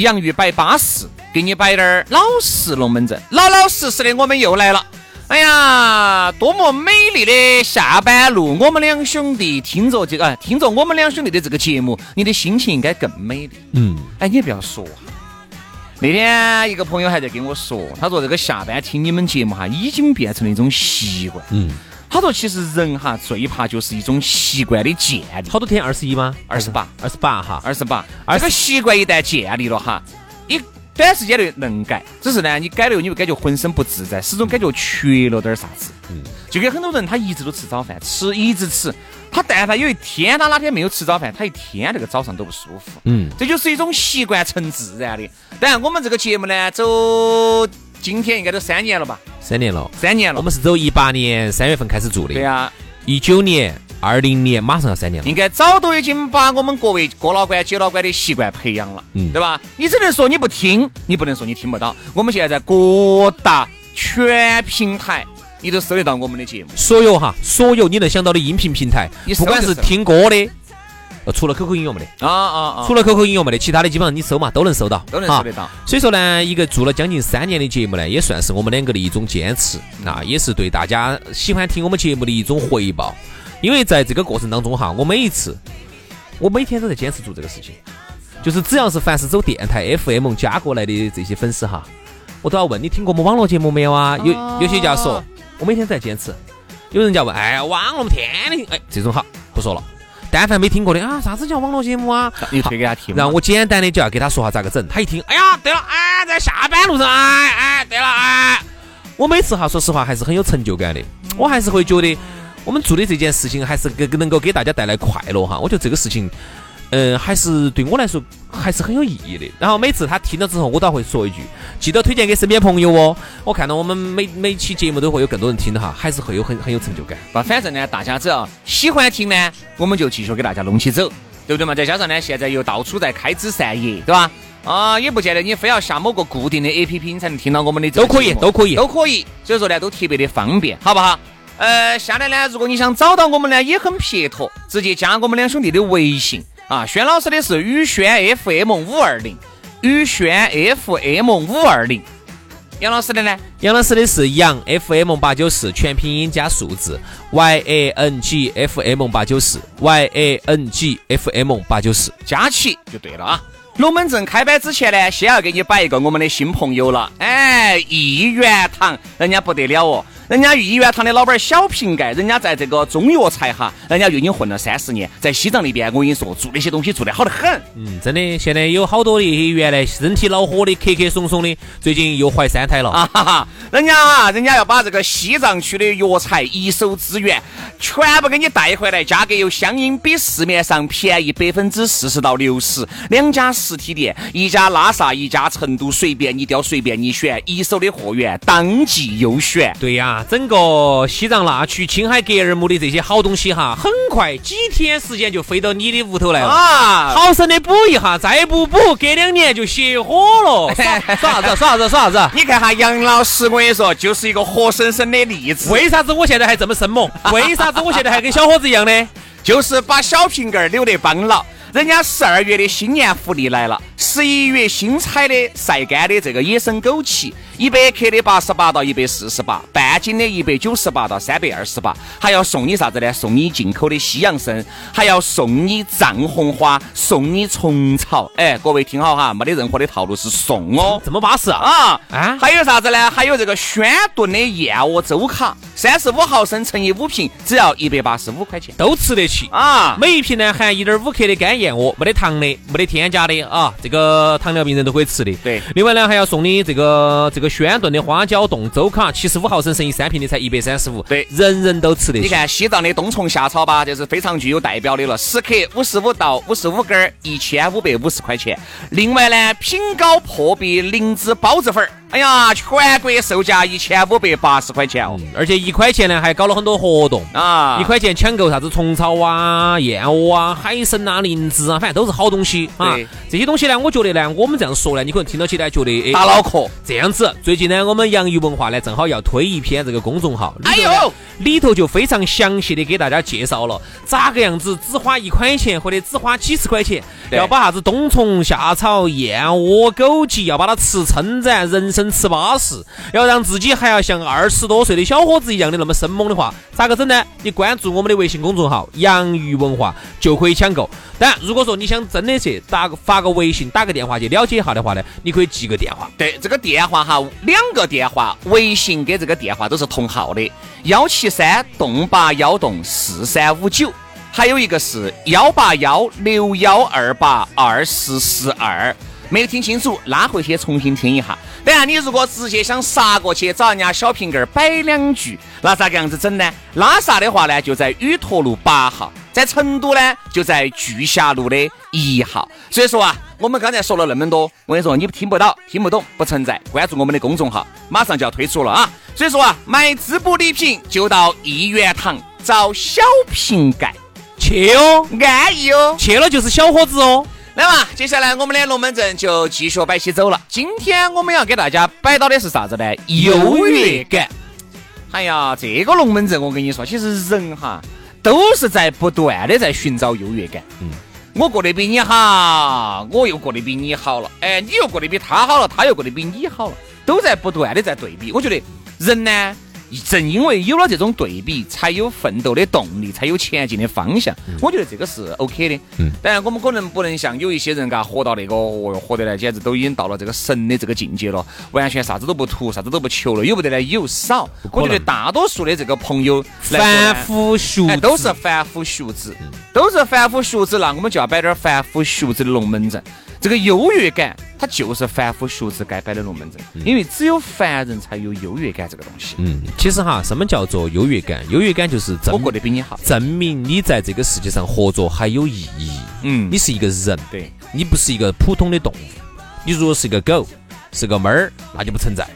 洋芋摆巴适，给你摆点儿老实龙门阵，老老实实的，我们又来了。哎呀，多么美丽的下班路！我们两兄弟听着这个，听着我们两兄弟的这个节目，你的心情应该更美丽。嗯，哎，你不要说哈。那天一个朋友还在跟我说，他说这个下班听你们节目哈，已经变成了一种习惯。嗯，他说其实人哈最怕就是一种习惯的建立。好多天？二十一吗？二十八，二十八哈，二十八。这个习惯一旦建立了哈，你短时间内能改，只是呢你改了后你会感觉浑身不自在，始终感觉缺了点啥子。嗯，就跟很多人他一直都吃早饭，吃一直吃，他但凡有一天他哪天没有吃早饭，他一天这个早上都不舒服。嗯，这就是一种习惯成自然的。当然我们这个节目呢，走今天应该都三年了吧？三年了，三年了。我们是走一八年三月份开始做的。对呀，一九年、二零年马上要三年了。应该早都已经把我们各位哥老倌、姐老倌的习惯培养了，嗯对吧？你只能说你不听，你不能说你听不到。我们现在在各大全平台，你都收得到我们的节目。所有哈，所有你能想到的音频平台你，不管是是听歌的，呃，除了 QQ 音乐没得，啊啊啊！除了 QQ 音乐没得，其他的基本上你搜嘛都能搜到，都能搜得到。所以说呢，一个做了将近三年的节目呢，也算是我们两个的一种坚持，那也是对大家喜欢听我们节目的一种回报。因为在这个过程当中哈，我每一次，我每天都在坚持做这个事情，就是只要是凡是走电台 FM 加过来的这些粉丝哈，我都要问你听过我们网络节目没有啊？有有些就要说，我每天都在坚持。有人家问，哎，网络天天哎，这种好不说了。但凡没听过的啊，啥子叫网络节目啊？你推给他听然后我简单的就要给他说下咋个整。他一听，哎呀，对了，哎，在下班路上，哎哎，对了，哎，我每次哈，说实话还是很有成就感的。我还是会觉得我们做的这件事情还是给能够给大家带来快乐哈。我觉得这个事情，嗯、还是对我来说还是很有意义的。然后每次他听了之后，我都会说一句，记得推荐给身边朋友哦。我看到我们每每期节目都会有更多人听的哈，还是会有很很有成就感。那，反正呢，大家只要喜欢听呢，我们就继续给大家弄起走，对不对嘛？再加上呢，现在又到处在开枝散叶，对吧？啊，也不见得你非要下某个固定的 A P P 你才能听到我们的都可以都可以都可以。所以说呢，都特别的方便，好不好？呃，下来呢，如果你想找到我们呢，也很撇脱，直接加我们两兄弟的微信啊。轩老师的是宇轩 FM 五二零，宇轩 FM 五二零。杨老师的呢？杨老师的是杨 FM 八九四，全拼音加数字 Y A N G F M 八九四 Y A N G F M 八九四。加起就对了啊。龙门阵开摆之前呢，先要给你摆一个我们的新朋友了。哎，一元堂，人家不得了哦，人家益元堂的老板小瓶盖，人家在这个中药材哈，人家就已经混了三十年，在西藏那边，我跟你说，做那些东西做得好得很。嗯，真的，现在有好多的原来身体恼火的、咳咳怂怂的，最近又怀三胎了。啊哈哈，人家啊，人家要把这个西藏区的药材一手资源全部给你带回来，价格又相应比市面上便宜百分之四十到六十。两家实体店，一家拉萨，一家成都，随便你挑，随便你选，一手的货源，当即优选。对呀，整个西藏那曲青海格尔木的这些好东西哈，很快几天时间就飞到你的屋头来了。啊，好生的补一下，再不补，隔两年就熄火了。耍耍啥子？耍啥子？耍啥子？你看哈，杨老师，我跟你说，就是一个活生生的例子。为啥子我现在还这么生猛？为啥子我现在还跟小伙子一样呢？就是把小瓶盖儿留得帮了。人家十二月的新年福利来了，十一月新采的晒干的这个野生枸杞，一百克的八十八到一百四十八，半斤的一百九十八到三百二十八，还要送你啥子呢？送你进口的西洋参，还要送你藏红花，送你虫草。哎，各位听好哈，没得任何的套路，是送哦。这么巴适啊！啊啊还有啥子呢？还有这个轩顿的燕窝粥卡，三十五毫升乘以五瓶，只要一百八十五块钱都吃得起。啊！每一瓶呢含一点五克的干燕窝，没得糖的，没得添加的啊，这个糖尿病人都可以吃的。对另外呢还要送你这个这个轩顿的花椒冻周卡，七十五毫升乘以三瓶的才一百三十五。对人人都吃得起。你看西藏的冬虫夏草吧，就是非常具有代表的了，十克五十五到五十五根儿，一千五百五十块钱。另外呢，品高破壁灵芝包子粉儿，哎呀，全国售价一千五百八十块钱哦。而且一块钱呢还搞了很多活动。啊，一块钱抢购啥子虫草啊、燕窝啊、海参啊、灵芝啊，反正都是好东西啊。这些东西呢，我觉得呢，我们这样说呢，你可能听到起来觉得哎打脑壳。这样子，最近呢，我们洋芋文化呢，正好要推一篇这个公众号，里头哎呦里头就非常详细的给大家介绍了咋个样子，只花一块钱或者只花几十块钱，要把啥子冬虫夏草、燕窝、枸杞要把它吃撑展，人生吃巴适，要让自己还要像二十多岁的小伙子一样的那么生猛的话，咋个整呢？你关注我们的微信公众号“洋芋文化”就可以抢购。当然，如果说你想真的去打个发个微信、打个电话去了解一下的话呢，你可以记个电话。对，这个电话哈，两个电话，微信跟这个电话都是同号的，幺七三栋八幺栋四三五九，还有一个是幺八幺六幺二八二四四二。没有听清楚，拉回去重新听一下。等下，你如果直接想杀过去找人家小瓶盖儿摆两句，那咋个样子整呢？拉萨的话呢，就在雨陀路八号；在成都呢，就在巨峡路的一号。所以说啊，我们刚才说了那么多，我跟你说，你听不到、听不懂不存在。关注我们的公众号，马上就要推出了啊！所以说啊，买滋补礼品就到一元堂找小瓶盖，去哦，安逸哦。去了就是小伙子哦。来嘛，接下来我们的龙门阵就继续摆起走了。今天我们要给大家摆到的是啥子呢？优越感。哎呀，这个龙门阵我跟你说，其实人哈都是在不断的在寻找优越感。嗯，我过得比你好，我又过得比你好了，哎，你又过得比他好了，他又过得比你好了，都在不断的在对比。我觉得人呢。正因为有了这种对比，才有奋斗的动力，才有前进的方向。我觉得这个是 OK 的。嗯，当然我们可能不能像有一些人嘎活到那个，哦哟，活得来简直都已经到了这个神的这个境界了，完全啥子都不图，啥子都不求了，有不得呢？有少。我觉得大多数的这个朋友凡夫俗都是凡夫俗子，都是凡夫俗子，那我们就要摆点儿凡夫俗子的龙门阵。这个优越感，它就是凡夫俗子该摆的龙门阵，因为只有凡人才有优越感这个东西。嗯，其实哈，什么叫做优越感？优越感就是证我过得比你好。证明你在这个世界上活着还有意义。嗯你是一个人，对，你不是一个普通的动物。你如果是一个狗，是个猫儿，那就不存在。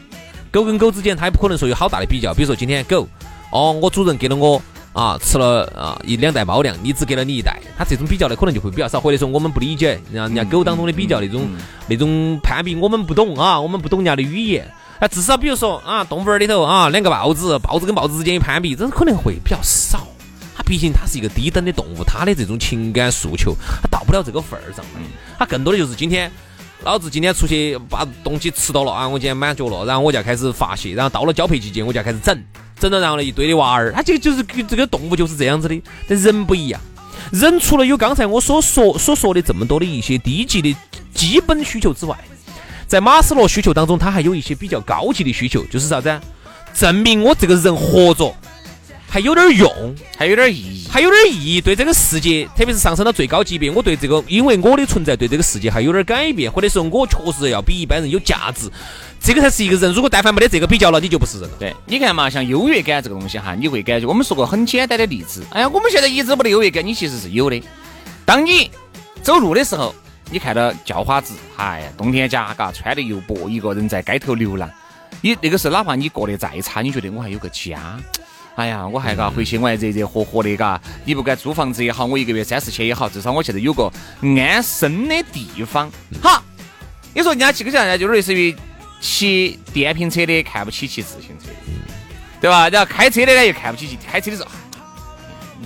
狗跟狗之间，它也不可能说有好大的比较。比如说今天狗，哦，我主人给了我啊吃了啊一两袋猫粮，你只给了你一袋，它这种比较的可能就会比较少，或者说我们不理解，然后人家狗当中的比较那种那种攀比，我们不懂啊，我们不懂人家的语言。那，至少比如说啊，动物园里头啊，两个豹子，豹子跟豹子之间一攀比，这可能会比较少。它毕竟它是一个低等的动物，它的这种情感诉求，它到不了这个份儿上。它更多的就是今天，老子今天出去把东西吃到了啊，我今天满足了，然后我就要开始发泄，然后到了交配季节我就要开始整，整了然后呢一堆的娃儿，它这个就是这个动物就是这样子的，但人不一样。人除了有刚才我所说所说的这么多的一些低级的基本需求之外，在马斯洛需求当中，它还有一些比较高级的需求，就是啥子？证明我这个人活着还有点用，还有点意义。还有点意义，对这个世界，特别是上升到最高级别，我对这个，因为我的存在对这个世界还有点改变，或者说我确实要比一般人有价值，这个才是一个人。如果但凡没得这个比较了，你就不是人了。对，你看嘛，像优越感这个东西哈，你会感觉我们说过很简单的例子。哎呀，我们现在一直没得优越感，你其实是有的。当你走路的时候，你看到叫花子，哎呀，冬天家嘎穿的又薄，一个人在街头流浪，你那个时候哪怕你过得再差，你觉得我还有个家。哎呀，我还嘎回去我还热热和和的嘎，你不管租房子也好，我一个月三四千也好，至少我现在有个安身的地方。好，你说人家骑个人家就类似于骑电瓶车的看不起骑自行车，对吧？然后开车的呢又看不起骑开车的时候，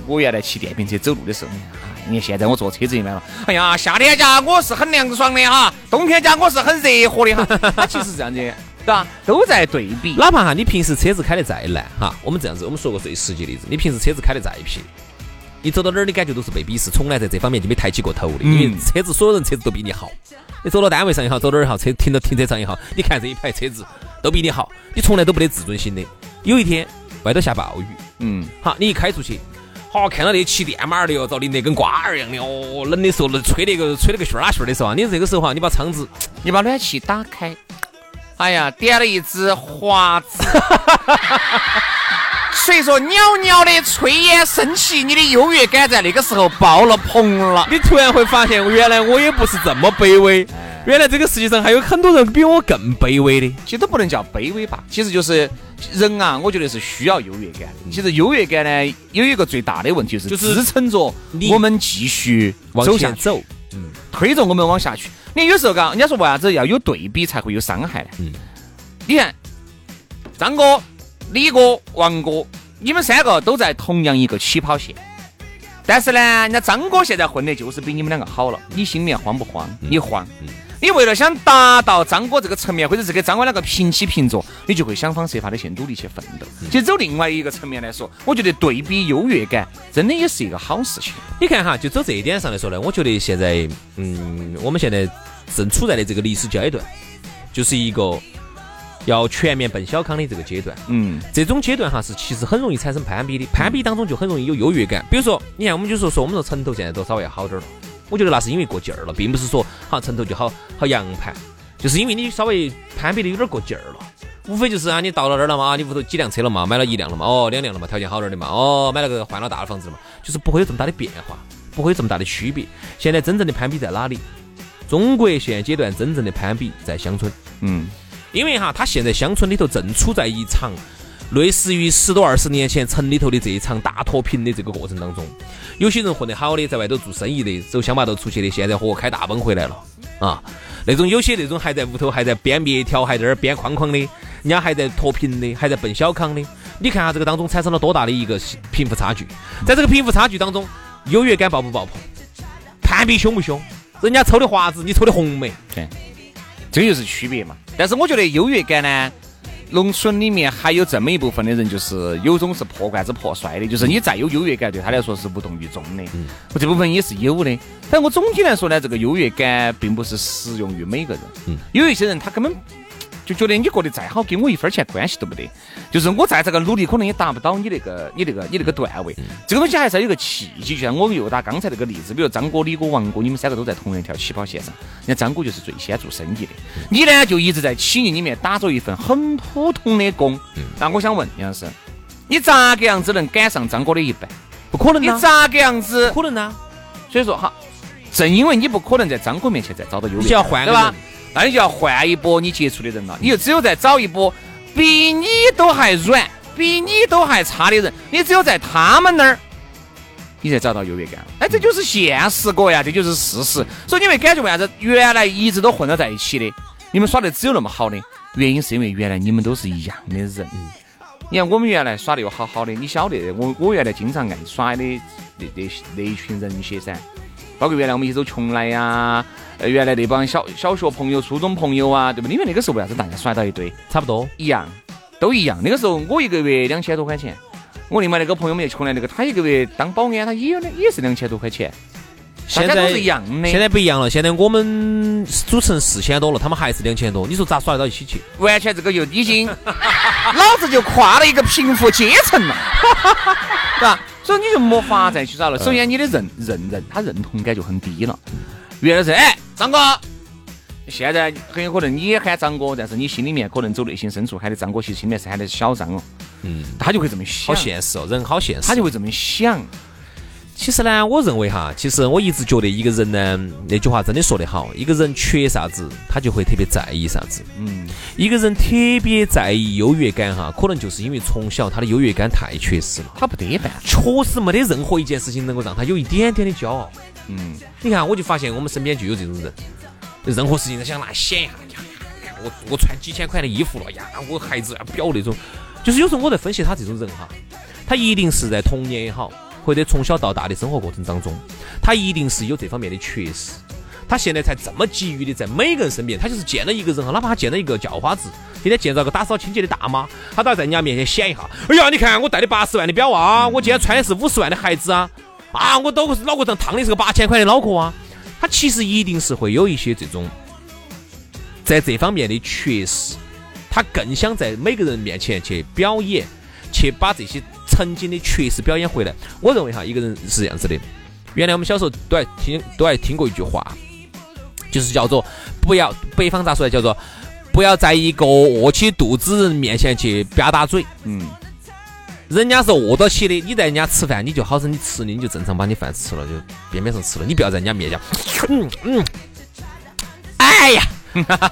我原来骑电瓶车走路的时候，哎，你看现在我坐车子一般了，哎呀，夏天家我是很凉爽的哈，冬天家我是很热和的哈。他其实这样子，对吧？都在对比。哪怕哈，你平时车子开得再烂哈，我们这样子，我们说个最实际例子，你平时车子开得再皮，你走到哪儿，你感觉都是被鄙视，从来在这方面就没抬起过头的，因为车子所有人车子都比你好。你走到单位上也好，走哪儿也好，车停到停车场也好，你看这一排车子都比你好，你从来都不得自尊心的。有一天外头下暴雨，嗯，好，你一开出去。好，看到那骑电马的哟，遭淋得跟瓜儿一样的哦。冷的时候，吹那个吹那个旋儿旋儿的时候啊，你这个时候哈，你把窗子，你把暖气打开，哎呀，点了一支华子，随着袅袅的炊烟升起，你的优越感在那个时候爆了棚了。你突然会发现，原来我也不是这么卑微。原来这个世界上还有很多人比我更卑微的，其实都不能叫卑微吧，其实就是人啊，我觉得是需要优越感。其实优越感呢，有一个最大的问题就是支撑着我们继续往下走，嗯，推着我们往下去。你有时候嘎，人家说为啥子要有对比才会有伤害呢？嗯，你看张哥、李哥、王哥，你们三个都在同样一个起跑线，但是呢，人家张哥现在混的就是比你们两个好了，你心里面慌不慌？你慌。你为了想达到张哥这个层面，或者是跟张哥两个平起平坐，你就会想方设法的去努力去奋斗。其实走另外一个层面来说，我觉得对比优越感真的也是一个好事情。你看哈，就走这一点上来说呢，我觉得现在，嗯，我们现在正处在的这个历史阶段，就是一个要全面奔小康的这个阶段。嗯，这种阶段哈是其实很容易产生攀比的，攀比当中就很容易有优越感。比如说，你看，我们就说说我们说城头现在都稍微好点了。我觉得那是因为过劲儿了，并不是说好城头就好好洋盘，就是因为你稍微攀比的有点过劲儿了。无非就是啊，你到了那儿了嘛，你屋头几辆车了嘛，买了一辆了嘛，哦，两辆了嘛，条件好点的嘛，哦，买了个换了大的房子了嘛，就是不会有这么大的变化，不会有这么大的区别。现在真正的攀比在哪里？中国现阶段真正的攀比在乡村。嗯，因为哈，他现在乡村里头正处在一场。类似于十多二十年前城里头的这一场大脱贫的这个过程当中，有些人混得好的，在外头做生意的，走乡坝头出去的，现在和我开大奔回来了啊！那种有些那种还在屋头还在编面条，还在那儿编框框的，人家还在脱贫的，还在奔小康的。你看下这个当中产生了多大的一个贫富差距？在这个贫富差距当中，优越感爆不爆棚？攀比凶不凶？人家抽的华子，你抽的红梅，对，这就是区别嘛。但是我觉得优越感呢？农村里面还有这么一部分的人，就是有种是破罐子破摔的，就是你再有优越感，对他来说是无动于衷的。我这部分也是有的，但我总体来说呢，这个优越感并不是适用于每个人。有一些人他根本。就觉得你过得再好，跟我一分钱关系都没得。就是我再这个努力，可能也达不到你那个、你那个、你那个段位。这个东西还是要有个契机。就像我又打刚才那个例子，比如张哥、李哥、王哥，你们三个都在同一条起跑线上。人家张哥就是最先做生意的，你呢就一直在企业里面打着一份很普通的工。那我想问杨老师，你咋个样子能赶上张哥的一半？不可能你咋个样子？可能呢？所以说哈，正因为你不可能在张哥面前再找到优越感，对吧？那你就要换一波你接触的人了，你就只有在找一波比你都还软、比你都还差的人，你只有在他们那儿，你才找到优越感。哎，这就是现实哥呀，这就是事实。所以你会感觉为啥子原来一直都混到在一起的，你们耍的只有那么好的原因，是因为原来你们都是一样的人。你看我们原来耍的又好好的，你晓得我我原来经常爱耍的那那那一群人些噻。包括原来我们一起走邛崃呀，呃，原来那帮小小学朋友、初中朋友啊，对不？因为那个时候为啥子大家耍到一堆？差不多一样，都一样。那个时候我一个月两千多块钱，我另外那个朋友们也穷来那个，他一个月当保安，他也有也是两千多块钱。现在都是一样的，现在不一样了。现在我们组成四千多了，他们还是两千多。你说咋耍得到一起去？完全这个就已经，老子就跨了一个贫富阶层了，是吧？所以你就没法再去找了。首先，你的认认认，他认同感就很低了。原来是哎，张哥，现在很有可能你也喊张哥，但是你心里面可能走内心深处喊的张哥，其实心里面是喊的小张哦。嗯，他就会这么想。好现实哦，人好现实。他就会这么想。其实呢，我认为哈，其实我一直觉得一个人呢，那句话真的说得好，一个人缺啥子，他就会特别在意啥子。嗯，一个人特别在意优越感哈，可能就是因为从小他的优越感太缺失了，他不得办，确实没得任何一件事情能够让他有一点点的骄傲。嗯，你看，我就发现我们身边就有这种人，任何事情都想拿显一下，我我穿几千块的衣服了呀，我孩子啊表那种，就是有时候我在分析他这种人哈，他一定是在童年也好。或者从小到大的生活过程当中，他一定是有这方面的缺失，他现在才这么急于的在每个人身边，他就是见了一个人哈，哪怕他见到一个叫花子，今天见到个打扫清洁的大妈，他都要在人家面前显一下。哎呀，你看我带的八十万的表啊，我今天穿的是五十万的鞋子啊，啊，我都脑壳上烫的是个八千块的脑壳啊。他其实一定是会有一些这种在这方面的缺失，他更想在每个人面前去表演，去把这些曾经的确实表演回来。我认为哈，一个人是这样子的。原来我们小时候都爱听，都爱听过一句话，就是叫做不要北方咋说的？叫做不要在一个饿起肚子人面前去吧嗒嘴。嗯，人家是饿到起的，你在人家吃饭，你就好生你吃的，你就正常把你饭吃了，就边边上吃了，你不要在人家面前，嗯嗯，哎呀。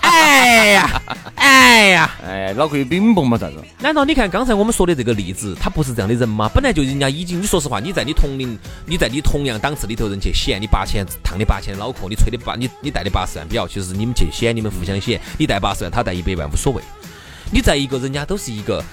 哎呀，哎 呀，哎，脑壳有冰崩嘛？咋子？难道你看刚才我们说的这个例子，他不是这样的人吗？本来就人家已经，你说实话，你在你同龄，你在你同样档次里头人去显你八千烫的八千的脑壳，你吹的八，你你带的八十万表，其实你们去显，你们互相显，你带八十万，他带一百万无所谓。你在一个人家都是一个。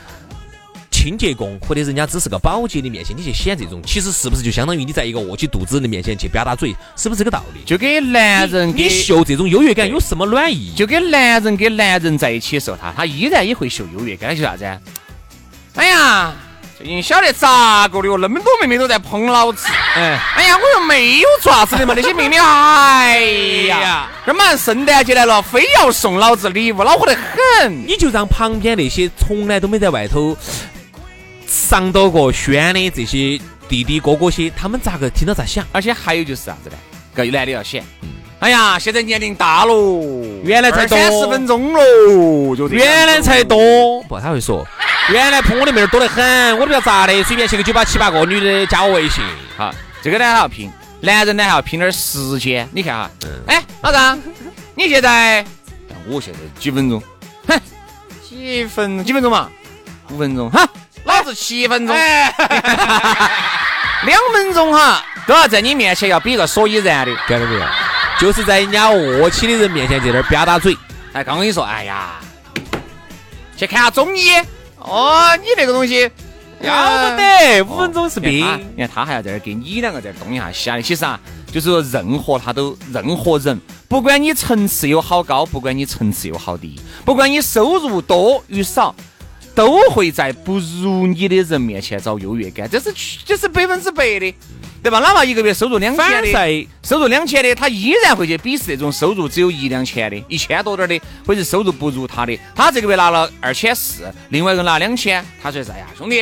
清洁工或者人家只是个保洁的面前，你去显这种，其实是不是就相当于你在一个饿起肚子人的面前去吧嗒嘴，是不是这个道理？就给男人你秀这种优越感有什么卵意？就跟男人跟男人在一起的时候，他他依然也会秀优越感，就啥子？哎呀，最近晓得咋个的哟？那么多妹妹都在捧老子，哎，哎呀，我又没有爪子的嘛，那些妹妹，哎呀，这马上圣诞节来了，非要送老子礼物，恼火得很。你就让旁边那些从来都没在外头。上到过轩的这些弟弟哥哥些，他们咋个听到咋想？而且还有就是啥子呢？个男的要显，哎呀，现在年龄大了，原来才三十分钟喽，就原来才多。不，他会说，原来碰我的妹儿多得很，我都不要咋的，随便去个酒吧七八个女的加我微信。好，这个呢还要拼，男人呢还要拼点时间。你看哈，哎，老张，你现在，我现在几分钟？哼，几分几分钟嘛？五分钟哈。老子七分钟，两分钟哈，都要在你面前要比个所以然的，晓得不？就是在人家卧起的人面前在那儿吧嗒嘴。哎，刚跟你说，哎呀，去看下中医。哦，你那个东西要不得，五分钟是病。你看他还要在这儿给你两个在动一下西啊。其实啊，就是说任何他都任何人，不管你层次有好高，不管你层次有好低，不管你收入多与少。都会在不如你的人面前找优越感，这是这是百分之百的，对吧？哪怕一个月收入两千的，收入两千的，他依然会去鄙视那种收入只有一两千的、一千多点的，或者收入不如他的。他这个月拿了二千四，另外一个拿两千，他说啥呀？兄弟，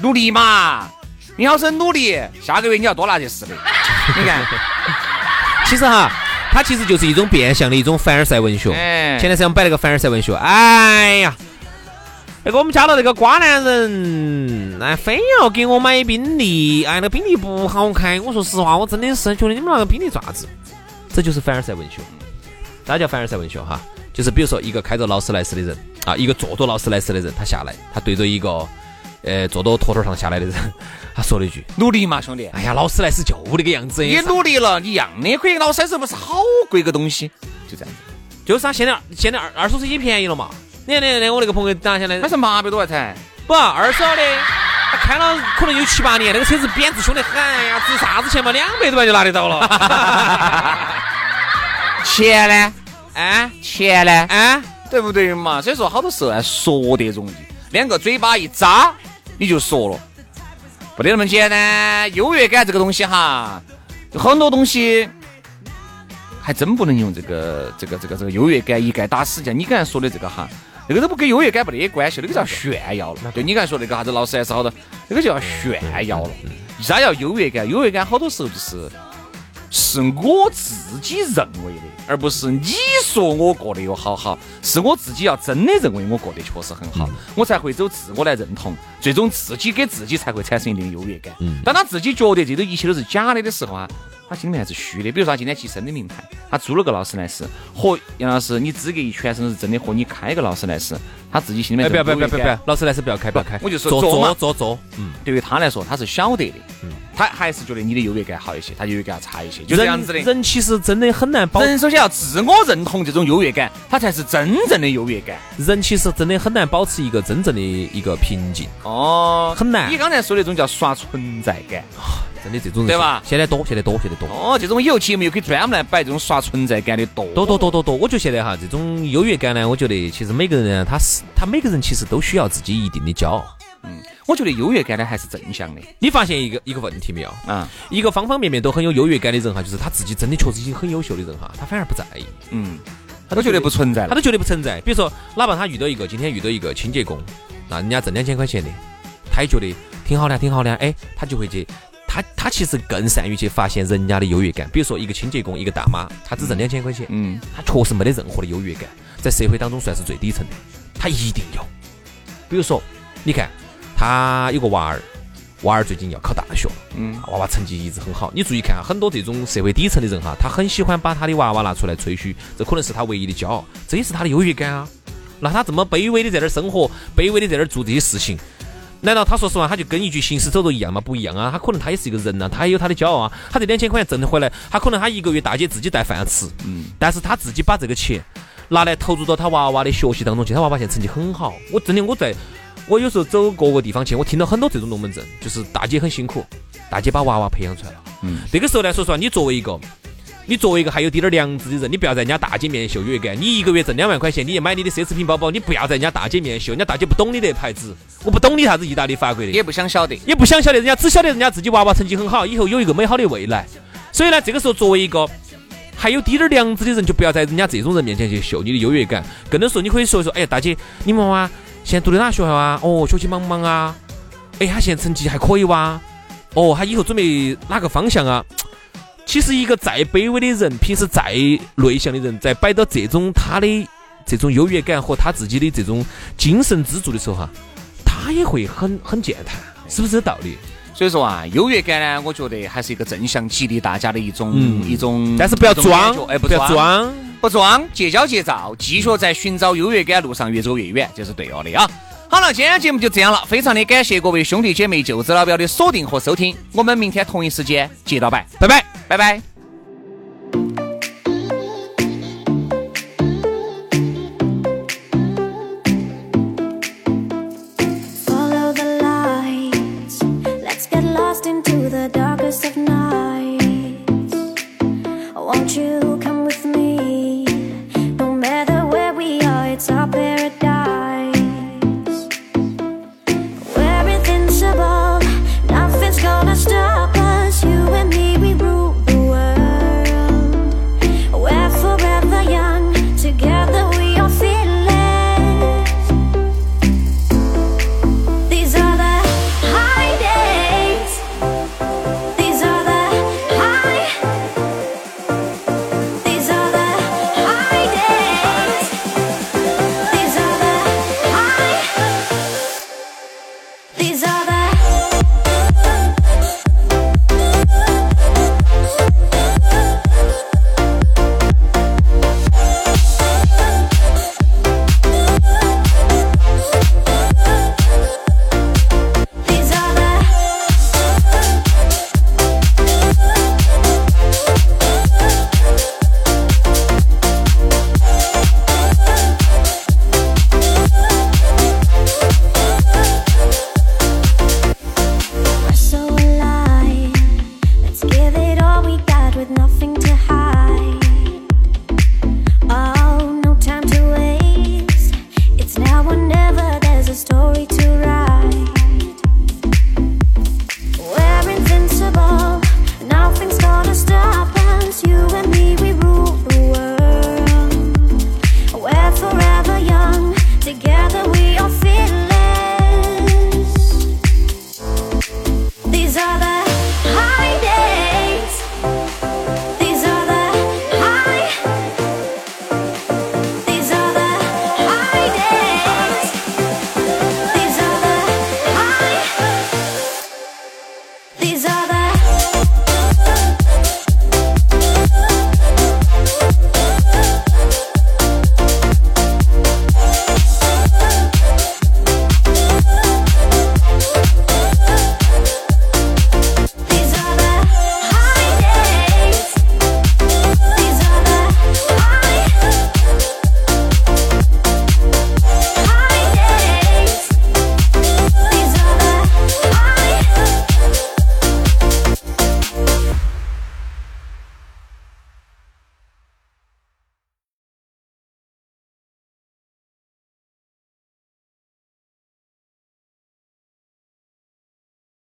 努力嘛，你好生努力，下个月你要多拿这四百。你看，其实哈，他其实就是一种变相的一种凡尔赛文学。前段时间我们摆了个凡尔赛文学，哎呀。那个我们家的那个瓜男人，哎，非要给我买宾利，哎，那宾利不好开。我说实话，我真的是觉得你们那个宾利爪子，这就是凡尔赛文学。啥叫凡尔赛文学？哈，就是比如说一个开着劳斯莱斯的人啊，一个坐着劳斯莱斯的人，他下来，他对着一个呃坐到坨坨上下来的人，他说了一句：“努力嘛，兄弟。”哎呀，劳斯莱斯就那个样子。你努力了，你一样的可以。劳斯莱斯不是好贵个东西？就这样子。就是啊，现在现在二二手车也便宜了嘛。你看，你我那个朋友打下来，他是八百多块才，不二手的，他开了可能有七八年，那个车子贬值凶得很呀，值啥子钱嘛？两百多万就拿得到了。钱呢？啊，钱呢？啊，对不对嘛？所以说，好多时候啊，说得容易，两个嘴巴一扎，你就说了，不得那么简单。优越感这个东西哈，很多东西。还真不能用这个这个这个这个优越感一概打死。像你刚才说的这个哈，那个都不跟优越感没得关系，那个叫炫耀了。对你刚才说那个啥子劳斯莱斯好多，那个叫炫耀了。啥叫优越感？优越感好多时候就是是我自己认为的，而不是你说我过得有好好，是我自己要真的认为我过得确实很好，我才会走自我来认同，最终自己给自己才会产生一定优越感。当他自己觉得这都一切都是假的的时候啊。他心里面还是虚的，比如说他今天骑新的名牌，他租了个劳斯莱斯，和杨老师你资格一全身是真的，和你开个劳斯莱斯，他自己心里面不要不要不要不要，劳斯莱斯不要开不要开，我就说坐坐坐坐，嗯，对于他来说他是晓得的，嗯，他还是觉得你的优越感好一些，他优越感差一些，就这样子的。人其实真的很难保，人首先要自我认同这种优越感，他才是真正的优越感。人其实真的很难保持一个真正的一个平静，哦，很难。你刚才说那种叫刷存在感。真的这种人对吧现在多，现在多，现在多。哦，这种以后节目又可以专门来摆这种刷存在感的多多多多多多，我觉得现在哈，这种优越感呢，我觉得其实每个人啊，他是他每个人其实都需要自己一定的骄傲。嗯我觉得优越感呢还是正向的你发现一个一个问题没有？啊，一个方方面面都很有优越感的人哈，就是他自己真的确实已经很优秀的人哈，他反而不在意，嗯，他都觉得不存在。他都觉得不存在。比如说，哪怕他遇到一个今天遇到一个清洁工，那人家挣两千块钱的，他也觉得挺好的，挺好的，哎，他就会去。他他其实更善于去发现人家的优越感，比如说一个清洁工，一个大妈，他只挣两千块钱，嗯，他确实没得任何的优越感，在社会当中算是最底层的，他一定有。比如说，你看他有个娃儿，娃儿最近要考大学了，嗯，娃娃成绩一直很好。你注意看，很多这种社会底层的人哈，他很喜欢把他的娃娃拿出来吹嘘，这可能是他唯一的骄傲，这也是他的优越感啊。那他这么卑微的在那儿生活，卑微的在那儿做这些事情，难道他说实话，他就跟一具行尸走肉一样吗？不一样啊，他可能他也是一个人呐、他也有他的骄傲啊。他这两千块钱挣得回来，他可能他一个月大姐自己带饭吃，嗯，但是他自己把这个钱拿来投入到他娃娃的学习当中去，他娃娃现在成绩很好。我真的我在，我有时候走各个地方去，我听到很多这种龙门阵，就是大姐很辛苦，大姐把娃娃培养出来了。嗯，这个时候来，说实话，你作为一个。你作为一个还有滴点儿良知的人，你不要在人家大姐面前秀优越感。你一个月挣两万块钱，你也买你的奢侈品包包，你不要在人家大姐面前秀，人家大姐不懂你的牌子，我不懂你啥子意大利、法国的，也不想晓得。也不想晓得人家，只晓得人家自己娃娃成绩很好，以后有一个美好的未来。所以呢，这个时候作为一个还有滴点儿良知的人，就不要在人家这种人面前去秀你的优越感。更多时候你可以说一说，哎呀，大姐，你们娃娃现在读的哪学校啊？哦，学习忙不忙啊？哎，他现在成绩还可以哇？哦，他以后准备哪个方向啊？其实一个再卑微的人，平时再内向的人，在摆到这种他的这种优越感和他自己的这种精神支柱的时候哈，他也会很很健谈，是不是这道理？所以说啊，优越感呢，我觉得还是一个正向激励大家的一种、一种，但是不要装，哎，不不要装。不装，戒骄戒躁，继续在寻找优越感路上越走越远，这是对了的啊。好了，今天节目就这样了，非常的感谢各位兄弟姐妹、舅子老表的锁定和收听，我们明天同一时间接着拜，拜拜。拜拜。